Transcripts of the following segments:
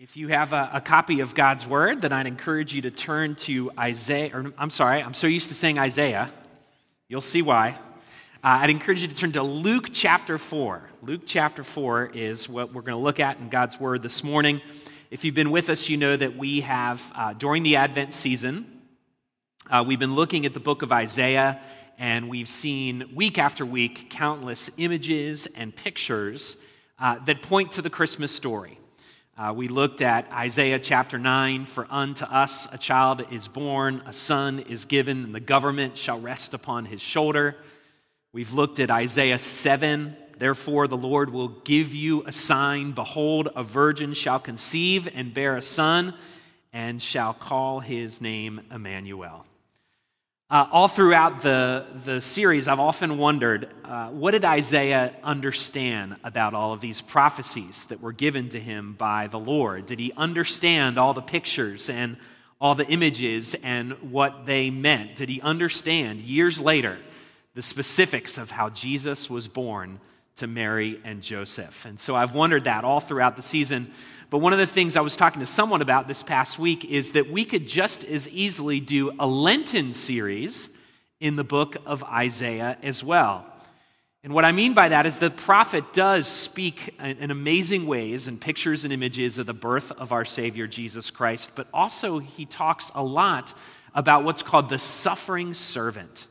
If you have a, a, copy of God's Word, then I'd encourage you to turn to Isaiah, or I'm sorry, I'm so used to saying Isaiah. You'll see why. Uh, I'd encourage you to turn to Luke chapter 4. Luke chapter 4 is what we're going to look at in God's Word this morning. If you've been with us, you know that we have, uh, during the Advent season, uh, we've been looking at the book of Isaiah, and we've seen week after week countless images and pictures uh, that point to the Christmas story. Uh, we looked at Isaiah chapter 9 For unto us a child is born, a son is given, and the government shall rest upon his shoulder. We've looked at Isaiah 7. Therefore, the Lord will give you a sign. Behold, a virgin shall conceive and bear a son, and shall call his name Emmanuel. Uh, all throughout the, the series, I've often wondered uh, what did Isaiah understand about all of these prophecies that were given to him by the Lord? Did he understand all the pictures and all the images and what they meant? Did he understand years later the specifics of how Jesus was born to Mary and Joseph. And so I've wondered that all throughout the season. But one of the things I was talking to someone about this past week is that we could just as easily do a Lenten series in the book of Isaiah as well. And what I mean by that is the prophet does speak in amazing ways and pictures and images of the birth of our Savior Jesus Christ, but also he talks a lot about what's called the suffering servant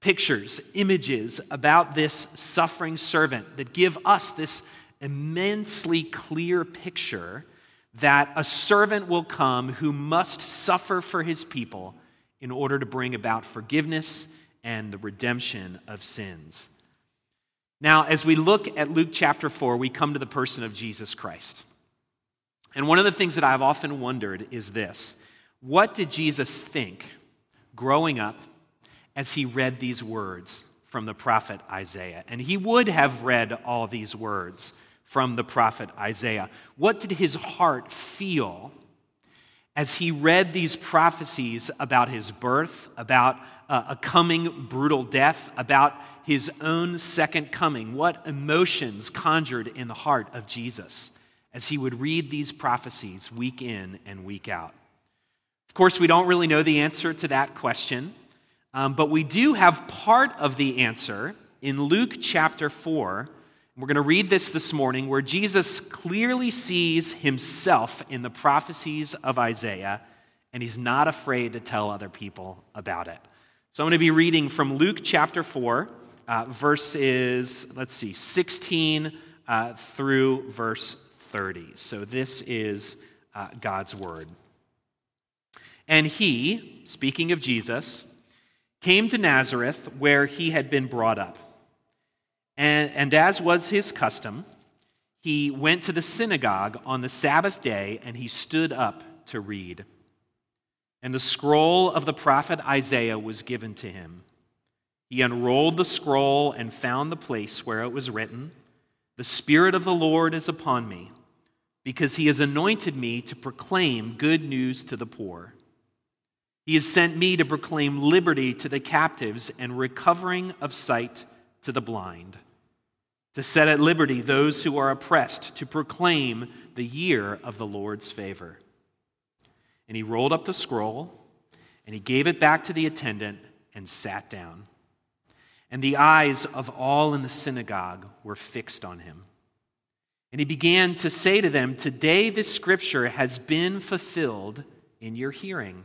pictures, images about this suffering servant that give us this immensely clear picture that a servant will come who must suffer for his people in order to bring about forgiveness and the redemption of sins. Now, as we look at Luke chapter 4, we come to the person of Jesus Christ. And one of the things that I've often wondered is this what did Jesus think growing up as he read these words from the prophet Isaiah. And he would have read all these words from the prophet Isaiah. What did his heart feel as he read these prophecies about his birth, about uh, a coming brutal death, about his own second coming? What emotions conjured in the heart of Jesus as he would read these prophecies week in and week out? Of course, we don't really know the answer to that question. Um, but we do have part of the answer in Luke chapter 4. We're going to read this this morning where Jesus clearly sees himself in the prophecies of Isaiah, and he's not afraid to tell other people about it. So I'm going to be reading from Luke chapter 4, uh, verses, let's see, 16 uh, through verse 30. So this is uh, God's word. And he, speaking of Jesus, came to Nazareth, where he had been brought up. And, and as was his custom, he went to the synagogue on the Sabbath day and he stood up to read. And the scroll of the prophet Isaiah was given to him. He unrolled the scroll and found the place where it was written The Spirit of the Lord is upon me, because he has anointed me to proclaim good news to the poor. He has sent me to proclaim liberty to the captives and recovering of sight to the blind, to set at liberty those who are oppressed, to proclaim the year of the Lord's favor. And he rolled up the scroll and he gave it back to the attendant and sat down. And the eyes of all in the synagogue were fixed on him. And he began to say to them, Today this scripture has been fulfilled in your hearing.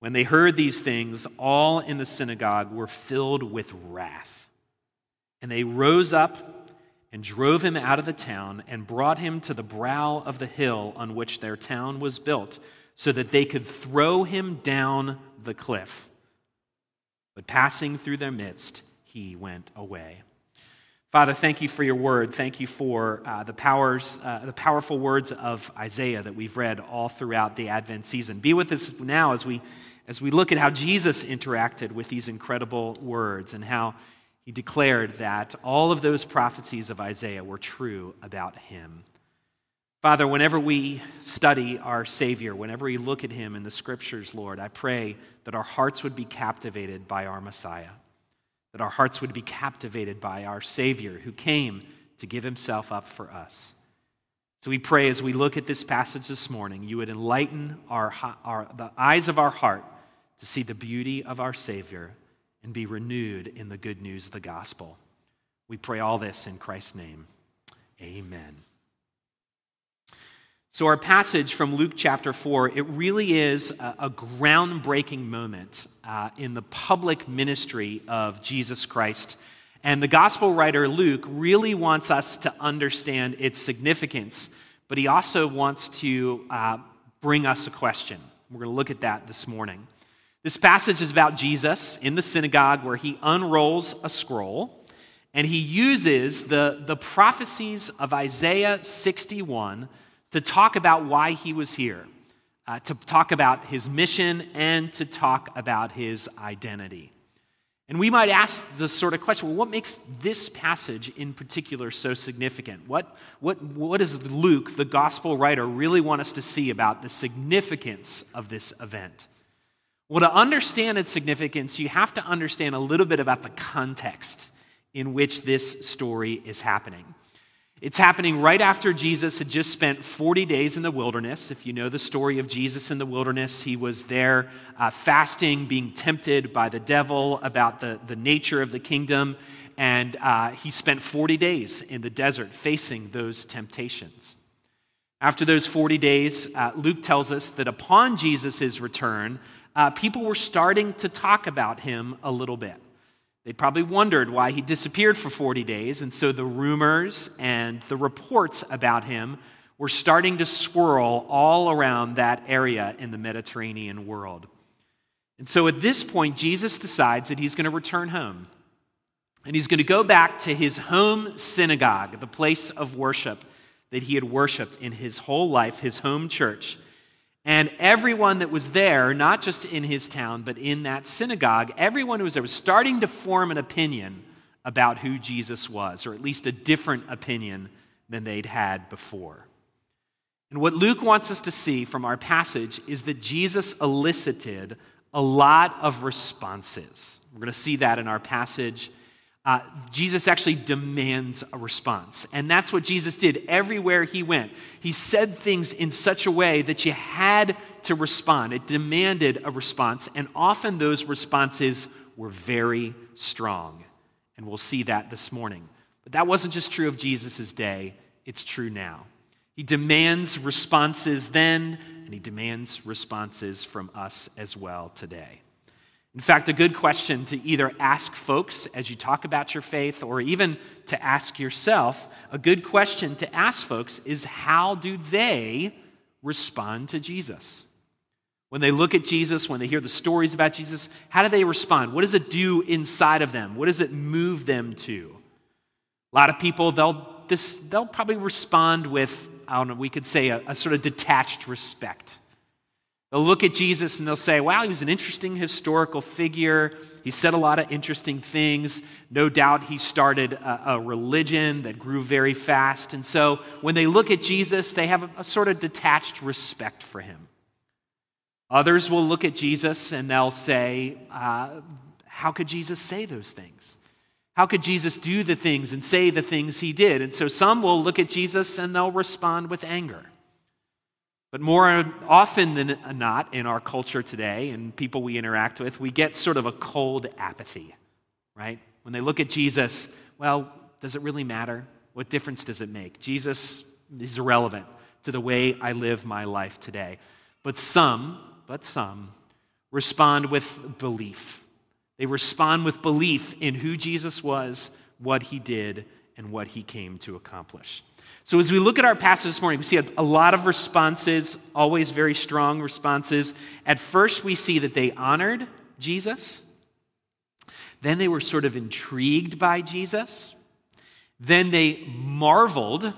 When they heard these things, all in the synagogue were filled with wrath. And they rose up and drove him out of the town and brought him to the brow of the hill on which their town was built, so that they could throw him down the cliff. But passing through their midst, he went away. Father, thank you for your word. Thank you for uh, the powers, uh, the powerful words of Isaiah that we've read all throughout the Advent season. Be with us now as we, as we look at how Jesus interacted with these incredible words and how he declared that all of those prophecies of Isaiah were true about him. Father, whenever we study our Savior, whenever we look at him in the scriptures, Lord, I pray that our hearts would be captivated by our Messiah that our hearts would be captivated by our Savior who came to give himself up for us. So we pray as we look at this passage this morning, you would enlighten our, our, the eyes of our heart to see the beauty of our Savior and be renewed in the good news of the gospel. We pray all this in Christ's name. Amen. So, our passage from Luke chapter 4, it really is a, a groundbreaking moment uh, in the public ministry of Jesus Christ. And the gospel writer Luke really wants us to understand its significance, but he also wants to uh, bring us a question. We're going to look at that this morning. This passage is about Jesus in the synagogue where he unrolls a scroll and he uses the, the prophecies of Isaiah 61 to talk about why he was here, uh, to talk about his mission, and to talk about his identity. And we might ask the sort of question well, what makes this passage in particular so significant? What, what, what does Luke, the gospel writer, really want us to see about the significance of this event? Well, to understand its significance, you have to understand a little bit about the context in which this story is happening. It's happening right after Jesus had just spent 40 days in the wilderness. If you know the story of Jesus in the wilderness, he was there uh, fasting, being tempted by the devil about the, the nature of the kingdom. And uh, he spent 40 days in the desert facing those temptations. After those 40 days, uh, Luke tells us that upon Jesus' return, uh, people were starting to talk about him a little bit. They probably wondered why he disappeared for 40 days, and so the rumors and the reports about him were starting to swirl all around that area in the Mediterranean world. And so at this point, Jesus decides that he's going to return home. And he's going to go back to his home synagogue, the place of worship that he had worshiped in his whole life, his home church. And everyone that was there, not just in his town, but in that synagogue, everyone who was there was starting to form an opinion about who Jesus was, or at least a different opinion than they'd had before. And what Luke wants us to see from our passage is that Jesus elicited a lot of responses. We're going to see that in our passage uh, Jesus actually demands a response. And that's what Jesus did everywhere he went. He said things in such a way that you had to respond. It demanded a response. And often those responses were very strong. And we'll see that this morning. But that wasn't just true of Jesus' day, it's true now. He demands responses then, and he demands responses from us as well today. In fact, a good question to either ask folks as you talk about your faith or even to ask yourself, a good question to ask folks is how do they respond to Jesus? When they look at Jesus, when they hear the stories about Jesus, how do they respond? What does it do inside of them? What does it move them to? A lot of people, they'll, this, they'll probably respond with, I don't know, we could say a, a sort of detached respect. They'll look at Jesus and they'll say, wow, he was an interesting historical figure. He said a lot of interesting things. No doubt he started a, a religion that grew very fast. And so when they look at Jesus, they have a, a sort of detached respect for him. Others will look at Jesus and they'll say, uh, how could Jesus say those things? How could Jesus do the things and say the things he did? And so some will look at Jesus and they'll respond with anger. But more often than not in our culture today and people we interact with, we get sort of a cold apathy, right? When they look at Jesus, well, does it really matter? What difference does it make? Jesus is irrelevant to the way I live my life today. But some, but some, respond with belief. They respond with belief in who Jesus was, what he did, and what he came to accomplish. So, as we look at our passage this morning, we see a, a, lot of responses, always very strong responses. At first, we see that they honored Jesus. Then they were sort of intrigued by Jesus. Then they marveled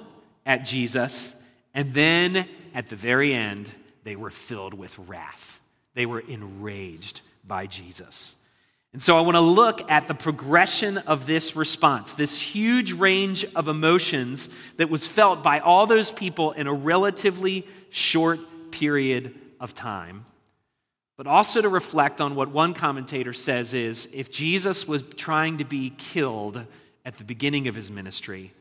at Jesus. And then at the very end, they were filled with wrath. They were enraged by Jesus. And so I want to look at the progression of this response, this huge range of emotions that was felt by all those people in a relatively short period of time. But also to reflect on what one commentator says is if Jesus was trying to be killed at the beginning of his ministry,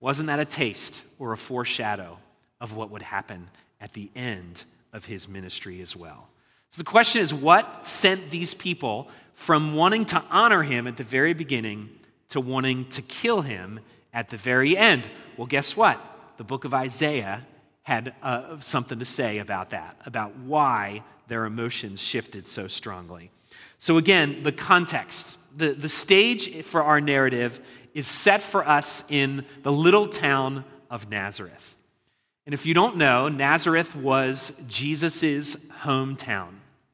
wasn't that a taste or a foreshadow of what would happen at the end of his ministry as well? So the question is what sent these people from wanting to honor him at the very beginning to wanting to kill him at the very end? Well, guess what? The book of Isaiah had uh, something to say about that, about why their emotions shifted so strongly. So, again, the context, the, the stage for our narrative is set for us in the little town of Nazareth. And if you don't know, Nazareth was Jesus' hometown.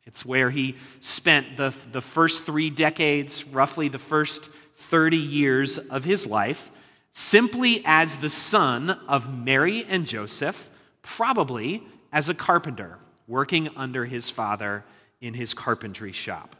It's where he spent the, the first three decades, roughly the first 30 years of his life, simply as the son of Mary and Joseph, probably as a carpenter, working under his father in his carpentry shop.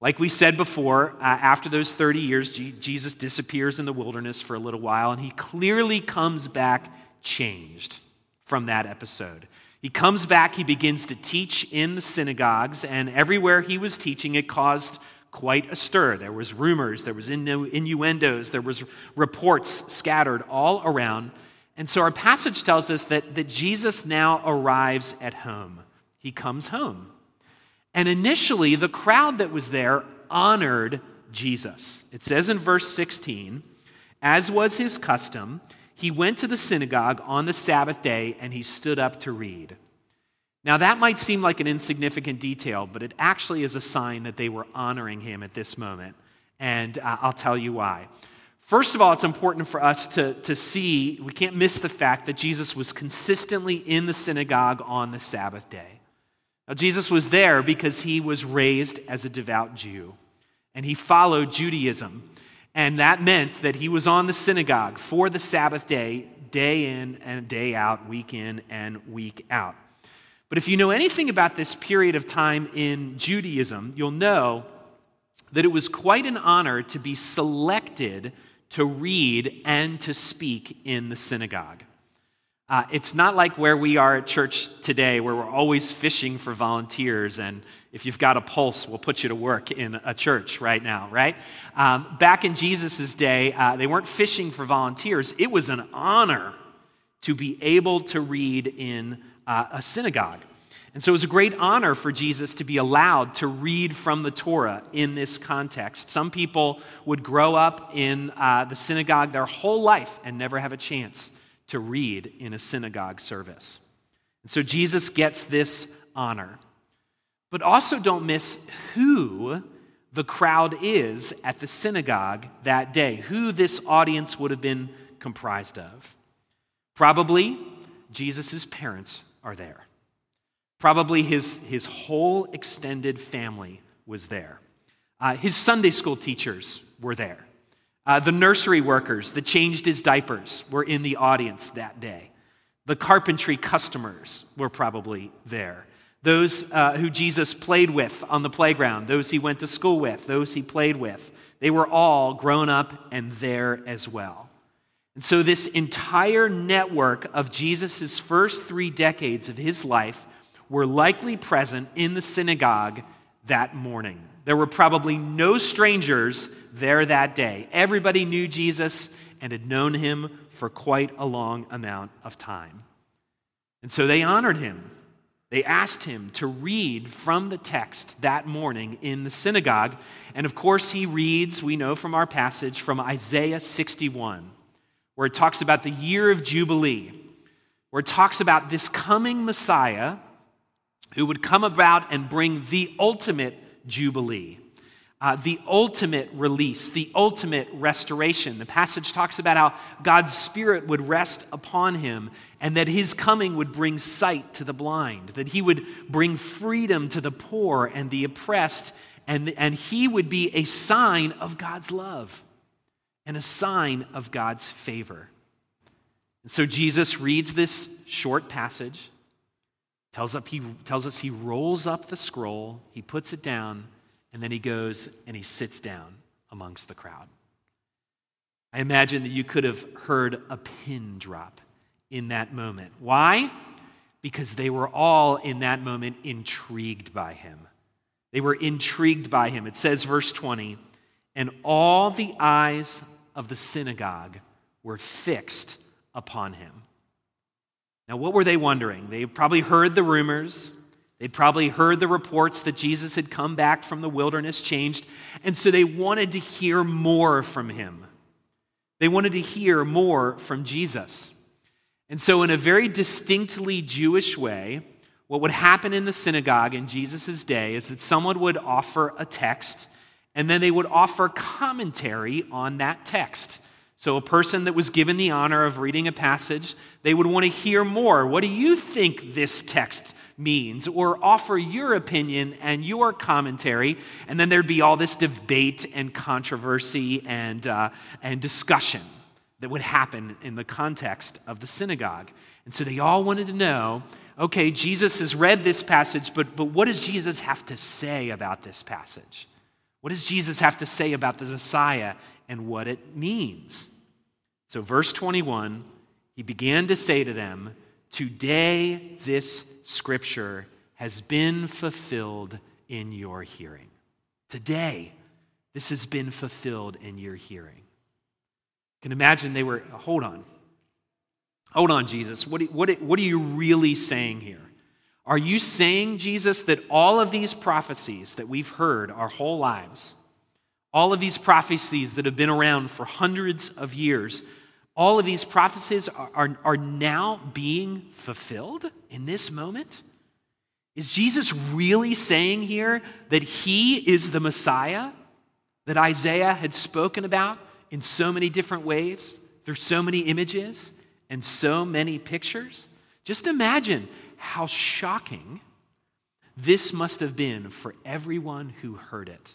Like we said before, uh, after those 30 years, G- Jesus disappears in the wilderness for a little while, and he clearly comes back changed from that episode. He comes back, he begins to teach in the synagogues, and everywhere he was teaching, it caused quite a stir. There was rumors, there was innu- innuendos, there was reports scattered all around. And so our passage tells us that, that Jesus now arrives at home. He comes home. And initially, the crowd that was there honored Jesus. It says in verse 16, as was his custom, he went to the synagogue on the Sabbath day and he stood up to read. Now, that might seem like an insignificant detail, but it actually is a sign that they were honoring him at this moment. And uh, I'll tell you why. First of all, it's important for us to, to see, we can't miss the fact that Jesus was consistently in the synagogue on the Sabbath day. Now, Jesus was there because he was raised as a devout Jew, and he followed Judaism. And that meant that he was on the synagogue for the Sabbath day, day in and day out, week in and week out. But if you know anything about this period of time in Judaism, you'll know that it was quite an honor to be selected to read and to speak in the synagogue. Uh, it's not like where we are at church today, where we're always fishing for volunteers, and if you've got a pulse, we'll put you to work in a church right now, right? Um, back in Jesus' day, uh, they weren't fishing for volunteers. It was an honor to be able to read in uh, a synagogue. And so it was a great honor for Jesus to be allowed to read from the Torah in this context. Some people would grow up in uh, the synagogue their whole life and never have a chance to read in a synagogue service. And so Jesus gets this honor. But also don't miss who the crowd is at the synagogue that day, who this audience would have been comprised of. Probably Jesus' parents are there. Probably his, his whole extended family was there. Uh, his Sunday school teachers were there. Uh, the nursery workers that changed his diapers were in the audience that day. The carpentry customers were probably there. Those uh, who Jesus played with on the playground, those he went to school with, those he played with, they were all grown up and there as well. And so, this entire network of Jesus' first three decades of his life were likely present in the synagogue that morning. There were probably no strangers there that day. Everybody knew Jesus and had known him for quite a long amount of time. And so they honored him. They asked him to read from the text that morning in the synagogue. And of course, he reads, we know from our passage, from Isaiah 61, where it talks about the year of Jubilee, where it talks about this coming Messiah who would come about and bring the ultimate Jubilee. Uh, the ultimate release, the ultimate restoration. The passage talks about how God's Spirit would rest upon him and that his coming would bring sight to the blind, that he would bring freedom to the poor and the oppressed, and, and he would be a sign of God's love and a sign of God's favor. And so Jesus reads this short passage, tells, up, he, tells us he rolls up the scroll, he puts it down and then he goes and he sits down amongst the crowd. I imagine that you could have heard a pin drop in that moment. Why? Because they were all in that moment intrigued by him. They were intrigued by him. It says, verse 20, and all the eyes of the synagogue were fixed upon him. Now, what were they wondering? They probably heard the rumors. They'd probably heard the reports that Jesus had come back from the wilderness changed, and so they wanted to hear more from him. They wanted to hear more from Jesus. And so, in a very distinctly Jewish way, what would happen in the synagogue in Jesus' day is that someone would offer a text, and then they would offer commentary on that text. So, a person that was given the honor of reading a passage, they would want to hear more. What do you think this text means, or offer your opinion and your commentary, and then there'd be all this debate and controversy and, uh, and discussion that would happen in the context of the synagogue. And so they all wanted to know okay, Jesus has read this passage, but, but what does Jesus have to say about this passage? What does Jesus have to say about the Messiah and what it means? So, verse 21, he began to say to them, Today this scripture has been fulfilled in your hearing. Today, this has been fulfilled in your hearing. You can imagine they were, hold on. Hold on, Jesus. What, what, what are you really saying here? Are you saying, Jesus, that all of these prophecies that we've heard our whole lives, all of these prophecies that have been around for hundreds of years, all of these prophecies are, are, are now being fulfilled in this moment? Is Jesus really saying here that he is the Messiah that Isaiah had spoken about in so many different ways, through so many images and so many pictures? Just imagine how shocking this must have been for everyone who heard it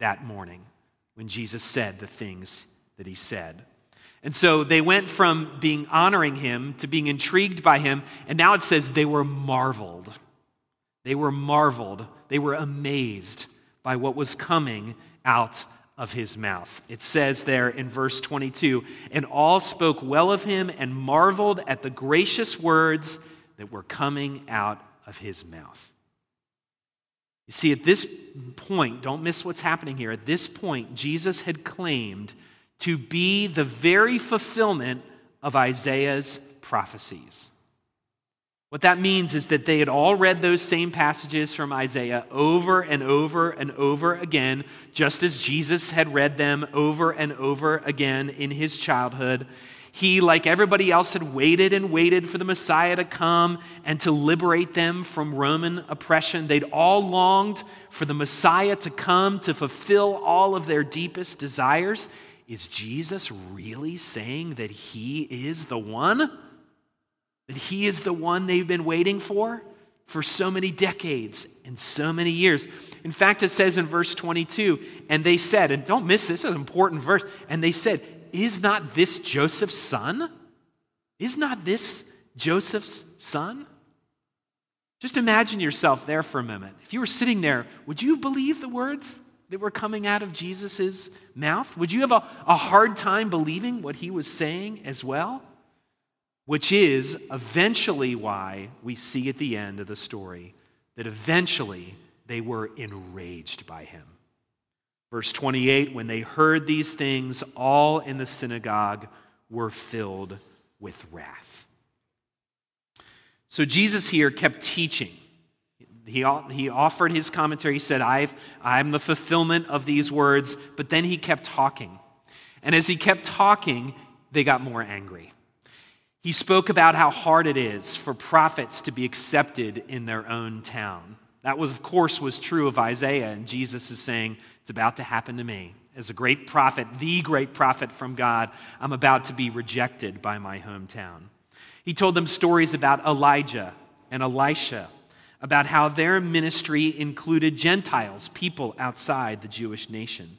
that morning when Jesus said the things that he said. And so they went from being honoring him to being intrigued by him, and now it says they were marveled. They were marveled. They were amazed by what was coming out of his mouth. It says there in verse 22 and all spoke well of him and marveled at the gracious words that were coming out of his mouth. You see, at this point, don't miss what's happening here. At this point, Jesus had claimed to be the very fulfillment of Isaiah's prophecies. What that means is that they had all read those same passages from Isaiah over and over and over again, just as Jesus had read them over and over again in his childhood. He, like everybody else, had waited and waited for the Messiah to come and to liberate them from Roman oppression. They'd all longed for the Messiah to come to fulfill all of their deepest desires. Is Jesus really saying that he is the one? That he is the one they've been waiting for for so many decades and so many years? In fact, it says in verse 22, and they said, and don't miss this, this is an important verse, and they said, Is not this Joseph's son? Is not this Joseph's son? Just imagine yourself there for a moment. If you were sitting there, would you believe the words that were coming out of Jesus' mouth? Would you have a, a hard time believing what he was saying as well? Which is eventually why we see at the end of the story that eventually they were enraged by him. Verse 28 when they heard these things, all in the synagogue were filled with wrath. So Jesus here kept teaching he, he offered his commentary. He said, I've, I'm the fulfillment of these words. But then he kept talking. And as he kept talking, they got more angry. He spoke about how hard it is for prophets to be accepted in their own town. That was, of course, was true of Isaiah, and Jesus is saying, It's about to happen to me. As a great prophet, the great prophet from God, I'm about to be rejected by my hometown. He told them stories about Elijah and Elisha, about how their ministry included Gentiles, people outside the Jewish nation.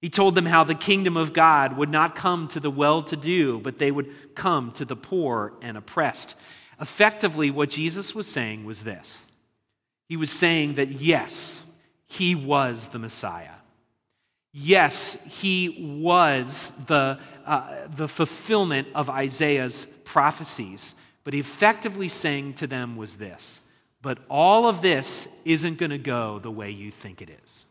He told them how the kingdom of God would not come to the well to do, but they would come to the poor and oppressed. Effectively, what Jesus was saying was this He was saying that yes, he was the Messiah. Yes, he was the, uh, the fulfillment of Isaiah's prophecies. But he effectively saying to them was this But all of this isn't going to go the way you think it is.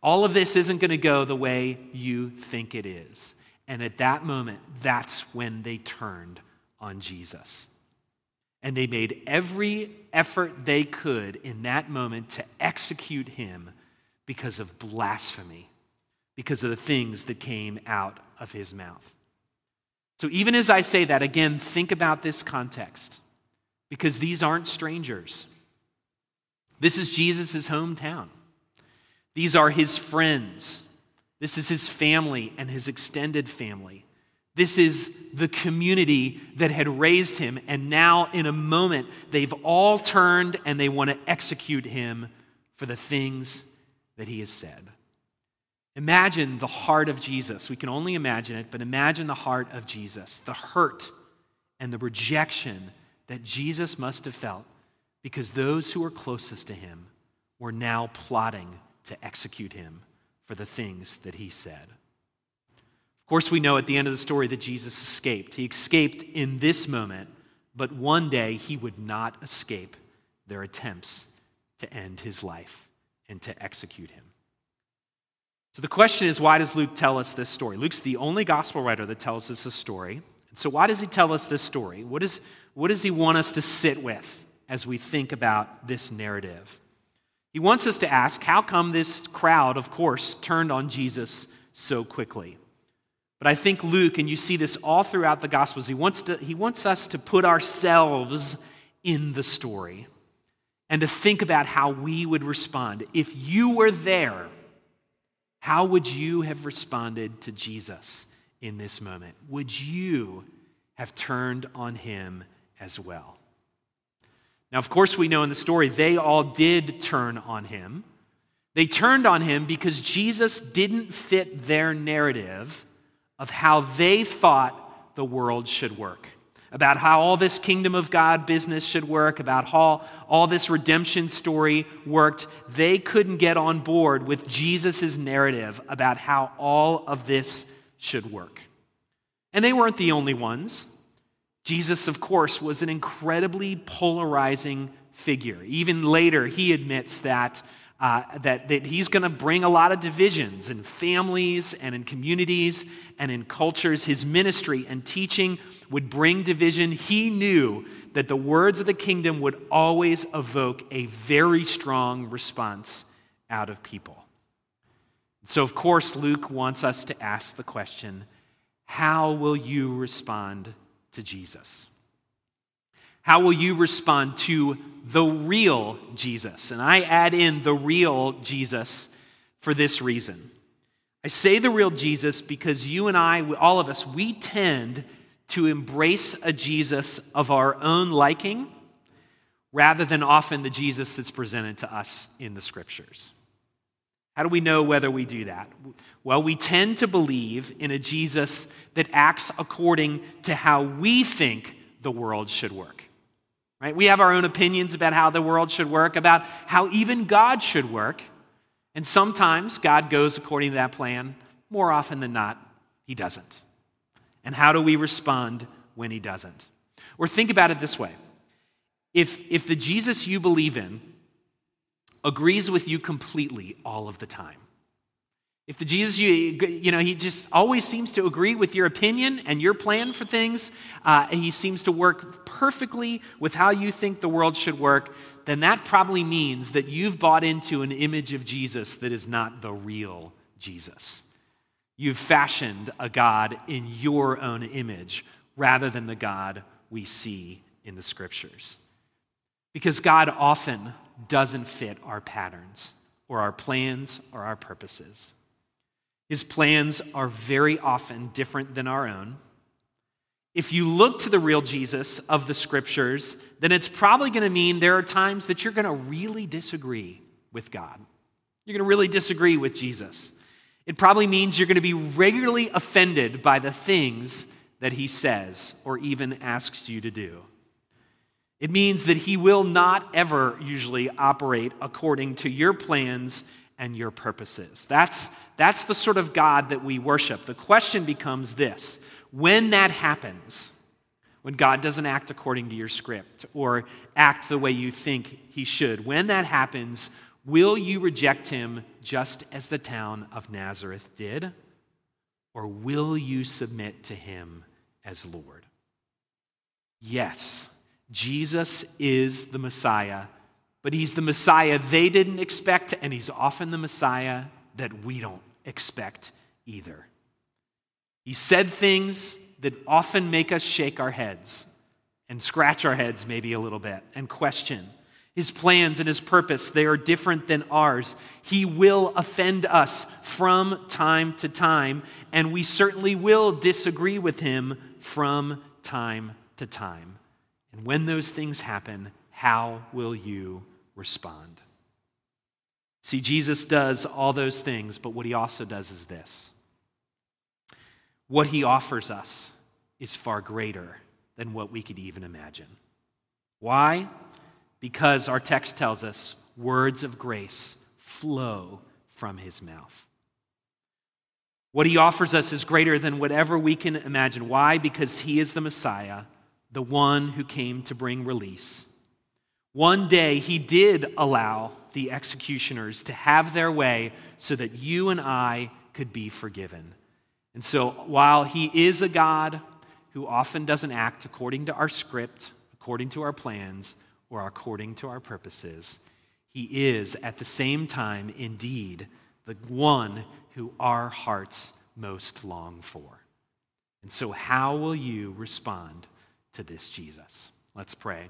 All of this isn't going to go the way you think it is. And at that moment, that's when they turned on Jesus. And they made every effort they could in that moment to execute him because of blasphemy, because of the things that came out of his mouth. So, even as I say that, again, think about this context because these aren't strangers. This is Jesus' hometown. These are his friends. This is his family and his extended family. This is the community that had raised him, and now, in a moment, they've all turned and they want to execute him for the things that he has said. Imagine the heart of Jesus. We can only imagine it, but imagine the heart of Jesus, the hurt and the rejection that Jesus must have felt because those who were closest to him were now plotting to execute him for the things that he said. Of course, we know at the end of the story that Jesus escaped. He escaped in this moment, but one day he would not escape their attempts to end his life and to execute him. So the question is why does Luke tell us this story? Luke's the only gospel writer that tells us this story. So why does he tell us this story? What, is, what does he want us to sit with as we think about this narrative? He wants us to ask how come this crowd, of course, turned on Jesus so quickly? But I think Luke, and you see this all throughout the Gospels, he wants, to, he wants us to put ourselves in the story and to think about how we would respond. If you were there, how would you have responded to Jesus in this moment? Would you have turned on him as well? Now, of course, we know in the story they all did turn on him. They turned on him because Jesus didn't fit their narrative of how they thought the world should work about how all this kingdom of God business should work, about how all this redemption story worked, they couldn't get on board with Jesus' narrative about how all of this should work. And they weren't the only ones. Jesus, of course, was an incredibly polarizing figure. Even later, he admits that uh, that, that he's going to bring a lot of divisions in families and in communities and in cultures. His ministry and teaching would bring division. He knew that the words of the kingdom would always evoke a very strong response out of people. So, of course, Luke wants us to ask the question how will you respond to Jesus? How will you respond to the real Jesus? And I add in the real Jesus for this reason. I say the real Jesus because you and I, all of us, we tend to embrace a Jesus of our own liking rather than often the Jesus that's presented to us in the scriptures. How do we know whether we do that? Well, we tend to believe in a Jesus that acts according to how we think the world should work. Right? We have our own opinions about how the world should work, about how even God should work. And sometimes God goes according to that plan. More often than not, he doesn't. And how do we respond when he doesn't? Or think about it this way if, if the Jesus you believe in agrees with you completely all of the time, if the Jesus, you, you know, he just always seems to agree with your opinion and your plan for things, uh, he seems to work perfectly with how you think the world should work, then that probably means that you've bought into an image of Jesus that is not the real Jesus. You've fashioned a God in your own image rather than the God we see in the scriptures. Because God often doesn't fit our patterns or our plans or our purposes. His plans are very often different than our own. If you look to the real Jesus of the scriptures, then it's probably going to mean there are times that you're going to really disagree with God. You're going to really disagree with Jesus. It probably means you're going to be regularly offended by the things that he says or even asks you to do. It means that he will not ever usually operate according to your plans and your purposes. That's, that's the sort of God that we worship. The question becomes this when that happens, when God doesn't act according to your script or act the way you think he should, when that happens, will you reject him just as the town of Nazareth did? Or will you submit to him as Lord? Yes. Jesus is the Messiah, but he's the Messiah they didn't expect, and he's often the Messiah that we don't expect either. He said things that often make us shake our heads and scratch our heads maybe a little bit and question. His plans and his purpose, they are different than ours. He will offend us from time to time, and we certainly will disagree with him from time to time. And when those things happen, how will you respond? See, Jesus does all those things, but what he also does is this what he offers us is far greater than what we could even imagine. Why? Because our text tells us words of grace flow from his mouth. What he offers us is greater than whatever we can imagine. Why? Because he is the Messiah the one who came to bring release. One day, he did allow the executioners to have their way so that you and I could be forgiven. And so, while he is a God who often doesn't act according to our script, according to our plans, or according to our purposes, he is at the same time indeed the one who our hearts most long for. And so, how will you respond to this Jesus. Let's pray.